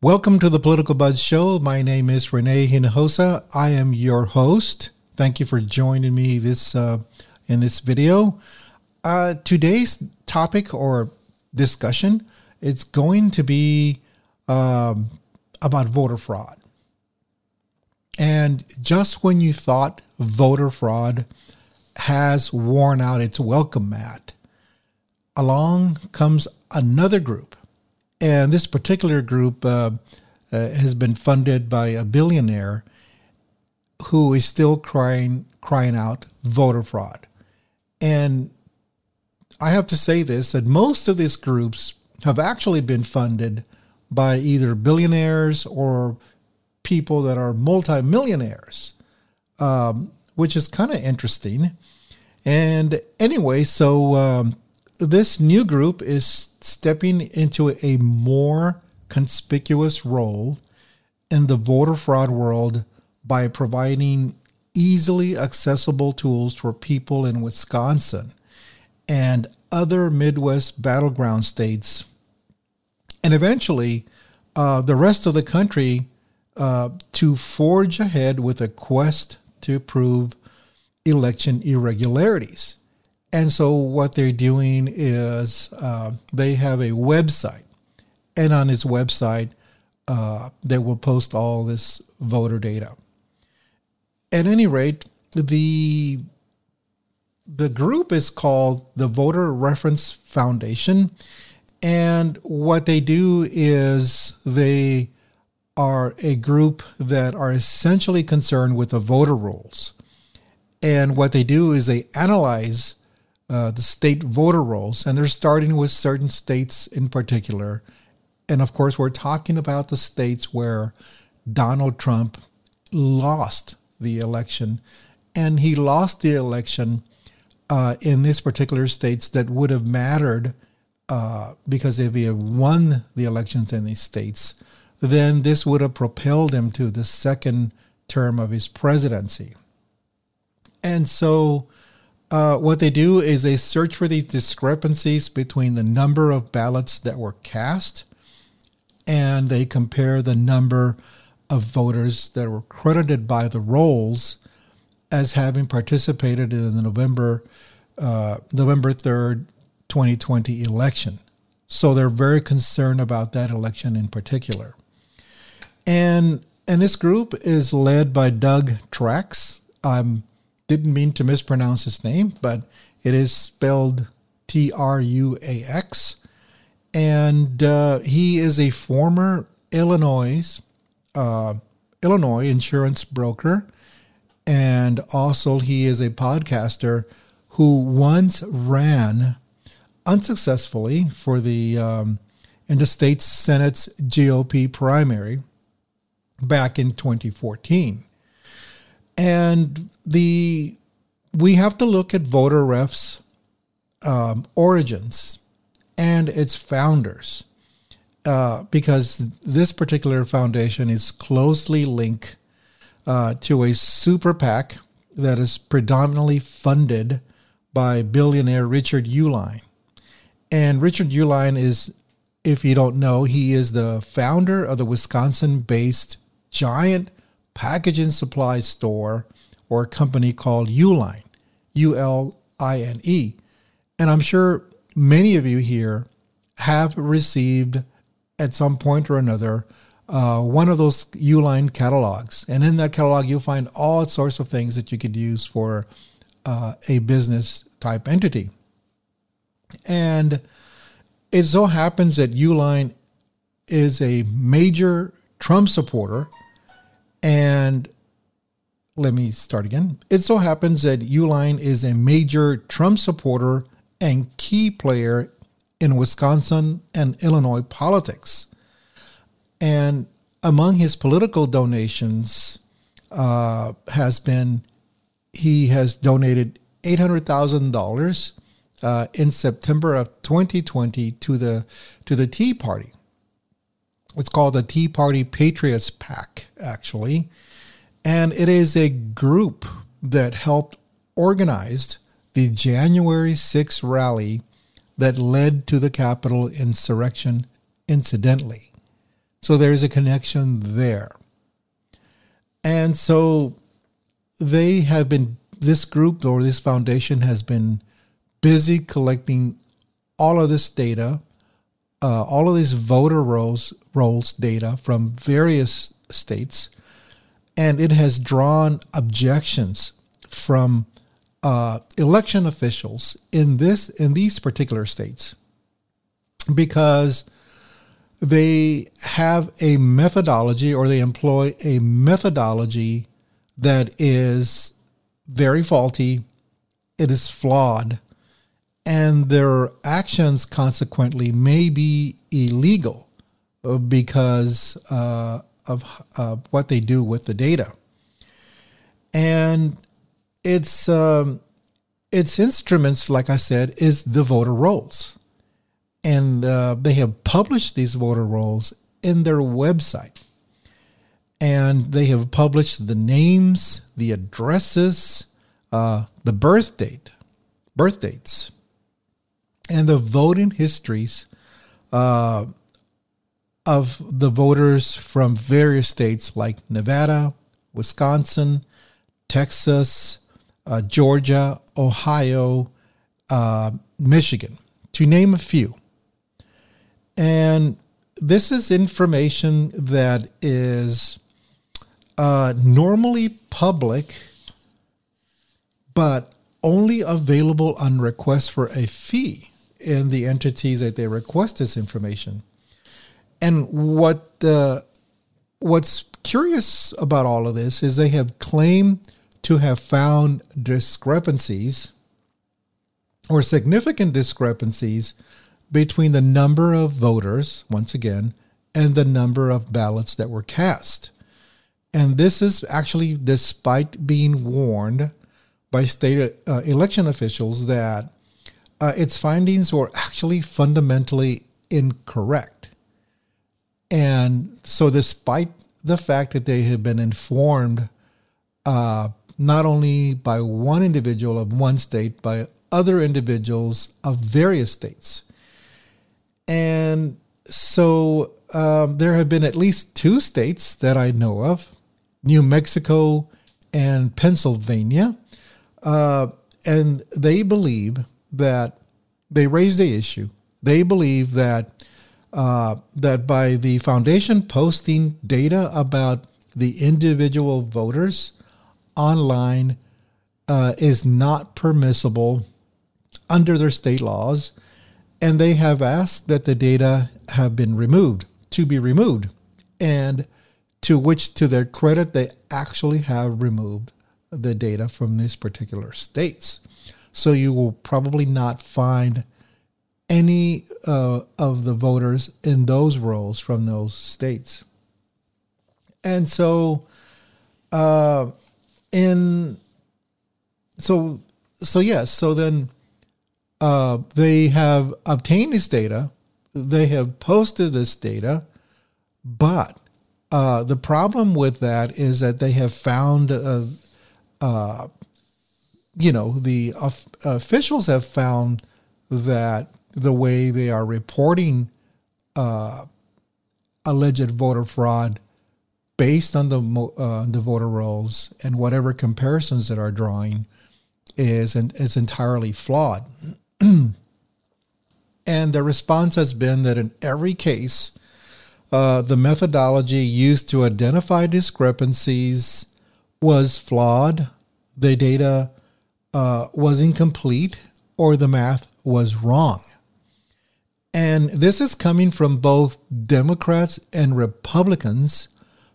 Welcome to the Political Buzz Show. My name is Rene Hinojosa. I am your host. Thank you for joining me this uh, in this video. Uh, today's topic or discussion it's going to be um, about voter fraud. And just when you thought voter fraud has worn out its welcome mat, along comes another group. And this particular group uh, uh, has been funded by a billionaire who is still crying crying out voter fraud. And I have to say this that most of these groups have actually been funded by either billionaires or people that are multimillionaires, um, which is kind of interesting. And anyway, so um, this new group is stepping into a more conspicuous role in the voter fraud world by providing easily accessible tools for people in Wisconsin and other Midwest battleground states, and eventually uh, the rest of the country uh, to forge ahead with a quest to prove election irregularities. And so, what they're doing is uh, they have a website, and on this website, uh, they will post all this voter data. At any rate, the the group is called the Voter Reference Foundation, and what they do is they are a group that are essentially concerned with the voter rolls. And what they do is they analyze uh, the state voter rolls, and they're starting with certain states in particular. And of course, we're talking about the states where Donald Trump lost the election. And he lost the election uh, in these particular states that would have mattered uh, because if he had won the elections in these states, then this would have propelled him to the second term of his presidency. And so, uh, what they do is they search for these discrepancies between the number of ballots that were cast and they compare the number of voters that were credited by the rolls as having participated in the November uh, November 3rd, 2020 election. So they're very concerned about that election in particular. And and this group is led by Doug Trax. I didn't mean to mispronounce his name, but it is spelled T R U A X. And uh, he is a former Illinois uh, Illinois insurance broker, and also he is a podcaster who once ran unsuccessfully for the um, in the state Senate's GOP primary back in 2014. And the we have to look at voter refs um, origins and its founders uh, because this particular foundation is closely linked uh, to a super PAC that is predominantly funded by billionaire Richard Uihlein. And Richard Uihlein is, if you don't know, he is the founder of the Wisconsin based giant packaging supply store or a company called Uline, U L I N E. And I'm sure many of you here have received at some point or another uh, one of those Uline catalogs. And in that catalog, you'll find all sorts of things that you could use for uh, a business type entity. And it so happens that Uihlein is a major Trump supporter. And let me start again. It so happens that Uihlein is a major Trump supporter and key player in Wisconsin and Illinois politics. And among his political donations uh, has been he has donated eight hundred thousand uh, dollars in September of 2020 to the to the Tea Party. It's called the Tea Party Patriots PAC, actually, and it is a group that helped organize the January 6th rally that led to the Capitol insurrection incidentally. So there's a connection there. And so they have been, this group or this foundation has been busy collecting all of this data, uh, all of these voter rolls, rolls data from various states, and it has drawn objections from uh, election officials in this in these particular states because they have a methodology or they employ a methodology that is very faulty, it is flawed, and their actions consequently may be illegal because uh, of uh, what they do with the data. And its um, its instruments, like I said, is the voter rolls and uh, they have published these voter rolls in their website. And they have published the names, the addresses, uh, the birth date, birth dates, and the voting histories uh, of the voters from various states like Nevada, Wisconsin, Texas, uh, Georgia, Ohio, uh, Michigan, to name a few. And this is information that is uh, normally public, but only available on request for a fee in the entities that they request this information. And what uh, what's curious about all of this is they have claimed to have found discrepancies or significant discrepancies between the number of voters, once again, and the number of ballots that were cast. And this is actually despite being warned by state uh, election officials that uh, its findings were actually fundamentally incorrect. And so, despite the fact that they had been informed uh, not only by one individual of one state, by other individuals of various states, and so um, there have been at least two states that I know of New Mexico and Pennsylvania. Uh, and they believe that they raised the issue. They believe that uh, that by the foundation posting data about the individual voters online uh, is not permissible under their state laws. And they have asked that the data have been removed to be removed and to which to their credit they actually have removed the data from these particular states. So you will probably not find any uh, of the voters in those rolls from those states. And so uh, in so so yes so then uh, they have obtained this data, they have posted this data, but uh, the problem with that is that they have found, uh, uh you know, the officials have found that the way they are reporting uh, alleged voter fraud based on the uh, the voter rolls and whatever comparisons that are drawing is and is entirely flawed. and the response has been that in every case, uh, the methodology used to identify discrepancies was flawed, the data uh, was incomplete, or the math was wrong. And this is coming from both Democrats and Republicans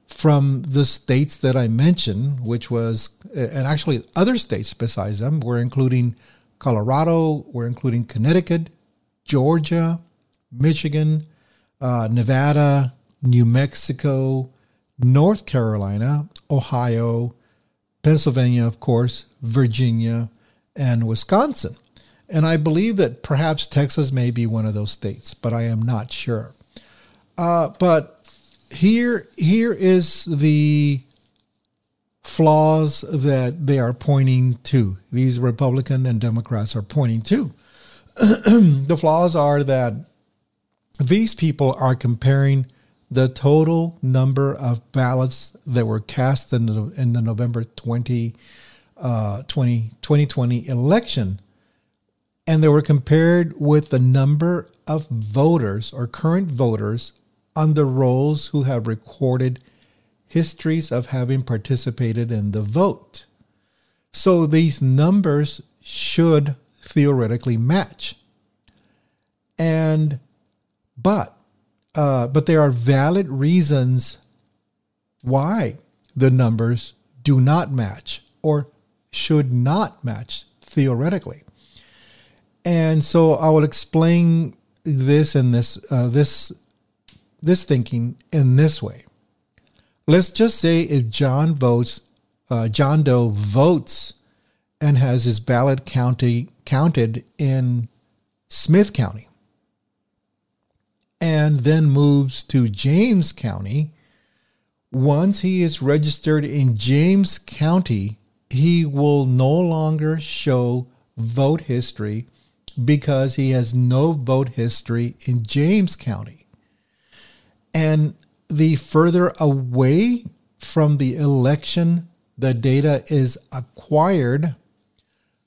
from the states that I mentioned, which was, and actually other states besides them, were including Colorado, we're including Connecticut, Georgia, Michigan, uh, Nevada, New Mexico, North Carolina, Ohio, Pennsylvania, of course, Virginia, and Wisconsin. And I believe that perhaps Texas may be one of those states, but I am not sure. Uh, but here, here is the flaws that they are pointing to. These Republican and Democrats are pointing to. the flaws are that these people are comparing the total number of ballots that were cast in the, in the November 20, uh, 20, 2020 election. And they were compared with the number of voters or current voters on the rolls who have recorded histories of having participated in the vote. So these numbers should theoretically match. And but uh, but there are valid reasons why the numbers do not match or should not match theoretically. And so I will explain this and this uh, this this thinking in this way. Let's just say if John votes, uh, John Doe votes and has his ballot county counted in Smith County, and then moves to James County. Once he is registered in James County, he will no longer show vote history because he has no vote history in James County. And the further away from the election the data is acquired,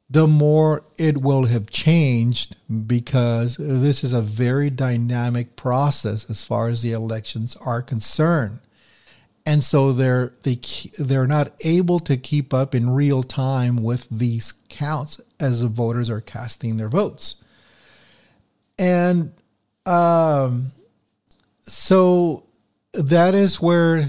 the more it will have changed because this is a very dynamic process as far as the elections are concerned. And so they're they they're not able to keep up in real time with these counts as the voters are casting their votes. And um, so that is where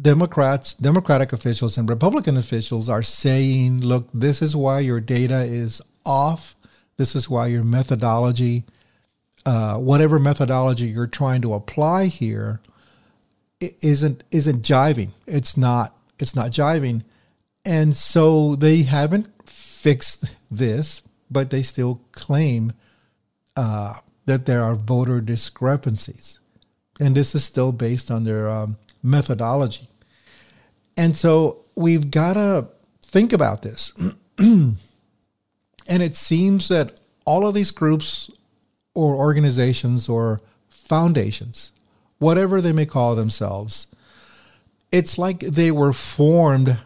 Democrats, Democratic officials, and Republican officials are saying, look, this is why your data is off. This is why your methodology, uh, whatever methodology you're trying to apply here, isn't isn't jiving. It's not it's not jiving, and so they haven't fixed this, but they still claim uh, that there are voter discrepancies, and this is still based on their um, methodology. And so we've got to think about this. and it seems that all of these groups or organizations or foundations, whatever they may call themselves, it's like they were formed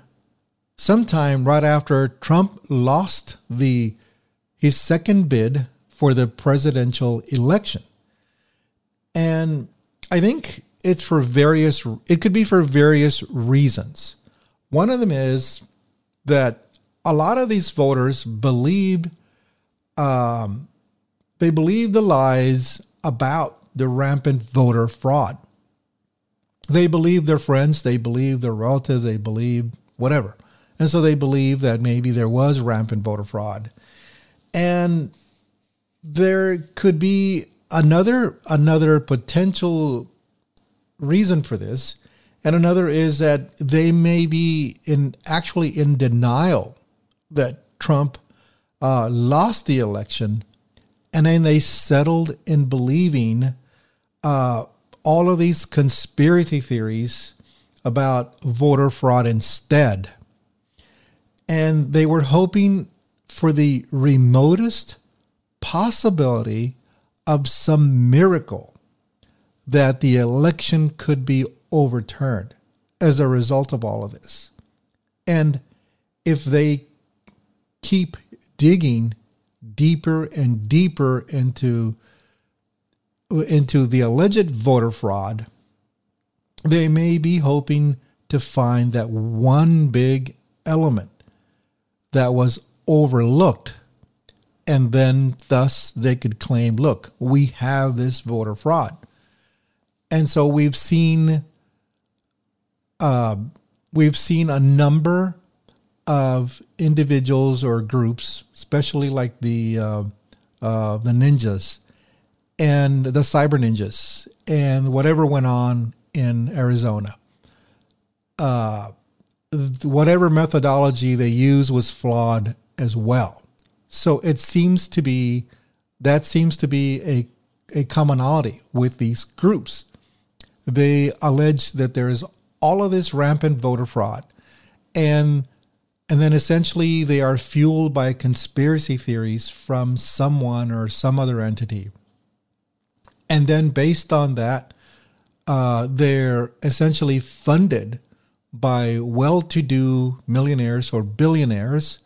sometime right after Trump lost the his second bid for the presidential election. And I think it's for various it could be for various reasons. One of them is that a lot of these voters believe um, they believe the lies about the rampant voter fraud. They believe their friends, they believe their relatives, they believe whatever. And so they believe that maybe there was rampant voter fraud. And there could be another another potential reason for this, and another is that they may be in actually in denial that Trump uh, lost the election, and then they settled in believing uh, all of these conspiracy theories about voter fraud instead. And they were hoping for the remotest possibility of some miracle that the election could be overturned as a result of all of this. And if they keep digging deeper and deeper into into the alleged voter fraud, they may be hoping to find that one big element that was overlooked and then thus they could claim look we have this voter fraud and so we've seen uh, we've seen a number of individuals or groups, especially like the uh, uh, the ninjas and the cyber ninjas and whatever went on in Arizona. Uh, whatever methodology they use was flawed as well. So it seems to be that seems to be a a commonality with these groups they allege that there is all of this rampant voter fraud and and then essentially they are fueled by conspiracy theories from someone or some other entity and then based on that uh, they're essentially funded by well to do millionaires or billionaires.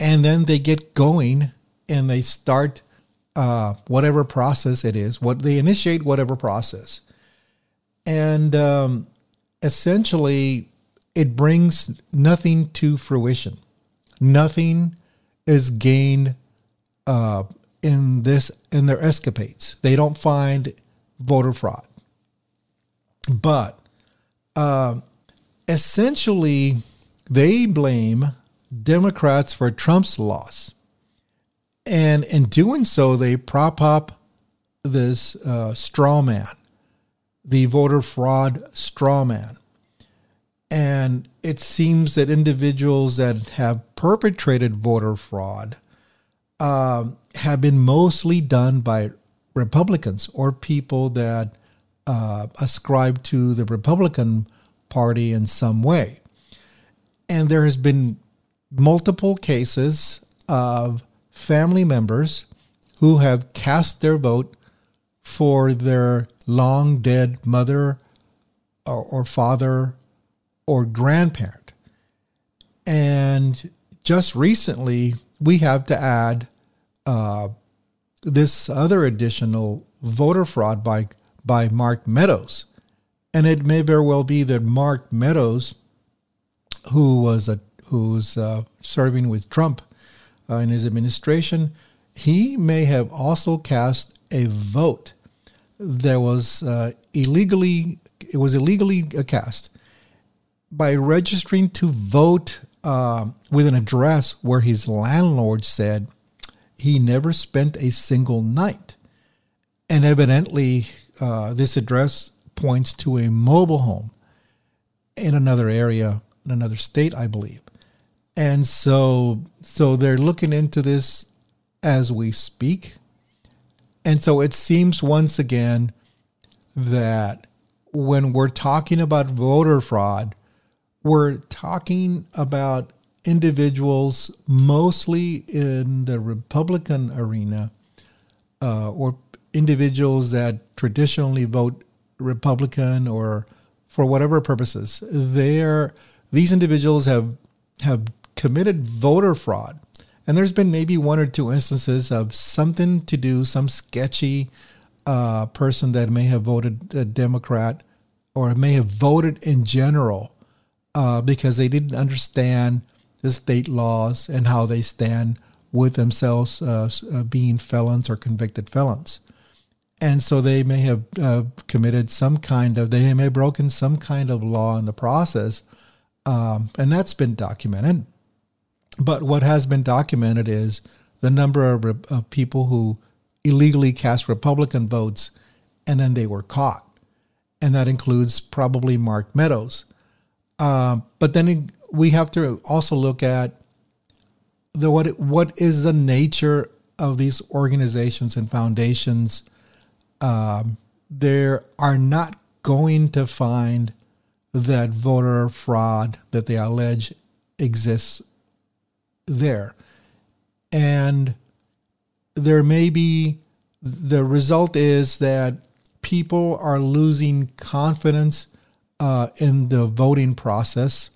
And then they get going and they start uh, whatever process it is, what they initiate whatever process. And um, essentially, it brings nothing to fruition. Nothing is gained uh, in this in their escapades. They don't find voter fraud, but uh, essentially they blame Democrats for Trump's loss, and in doing so, they prop up this uh, straw man, the voter fraud straw man. And it seems that individuals that have perpetrated voter fraud uh, have been mostly done by Republicans or people that uh, ascribe to the Republican Party in some way. And there has been multiple cases of family members who have cast their vote for their long dead mother or, father or grandparent. And just recently, we have to add uh, this other additional voter fraud by by Mark Meadows, and it may very well be that Mark Meadows, who was a who's uh, serving with Trump uh, in his administration, he may have also cast a vote that was uh, illegally it was illegally cast by registering to vote uh, with an address where his landlord said he never spent a single night. And evidently, uh, this address points to a mobile home in another area, in another state, I believe. And so, so they're looking into this as we speak. And so it seems once again that when we're talking about voter fraud, we're talking about individuals, mostly in the Republican arena, uh, or individuals that traditionally vote Republican or for whatever purposes, they're these individuals have have committed voter fraud. And there's been maybe one or two instances of something to do, some sketchy uh, person that may have voted a Democrat or may have voted in general uh, because they didn't understand the state laws and how they stand with themselves uh, uh, being felons or convicted felons. And so they may have uh, committed some kind of, they may have broken some kind of law in the process. Um, and that's been documented. But what has been documented is the number of, of people who illegally cast Republican votes and then they were caught. And that includes probably Mark Meadows. Uh, but then we have to also look at the what what is the nature of these organizations and foundations. Um, they are not going to find that voter fraud that they allege exists there, and there may be the result is that people are losing confidence uh, in the voting process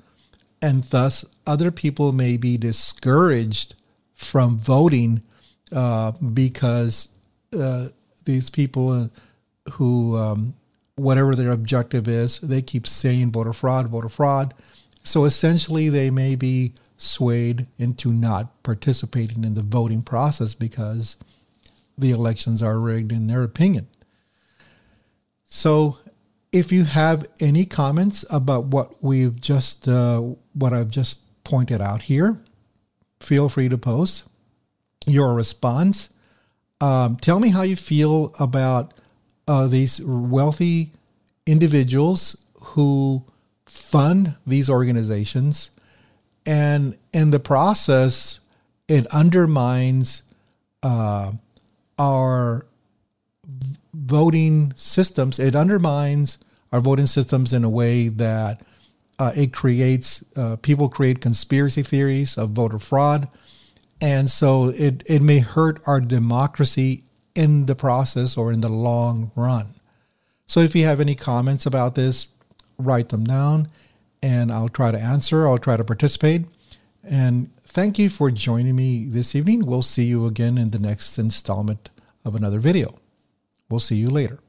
and thus other people may be discouraged from voting uh, because uh, these people uh, who, um, whatever their objective is, they keep saying voter fraud, voter fraud. So essentially, they may be swayed into not participating in the voting process because the elections are rigged in their opinion. So if you have any comments about what we've just uh, what I've just pointed out here, feel free to post your response. Um, tell me how you feel about uh, these wealthy individuals who fund these organizations, and in the process, it undermines uh, our voting systems. It undermines our voting systems in a way that uh, it creates uh, people create conspiracy theories of voter fraud, and so it it may hurt our democracy in the process or in the long run. So if you have any comments about this, write them down and I'll try to answer. I'll try to participate. And thank you for joining me this evening. We'll see you again in the next installment of another video. We'll see you later.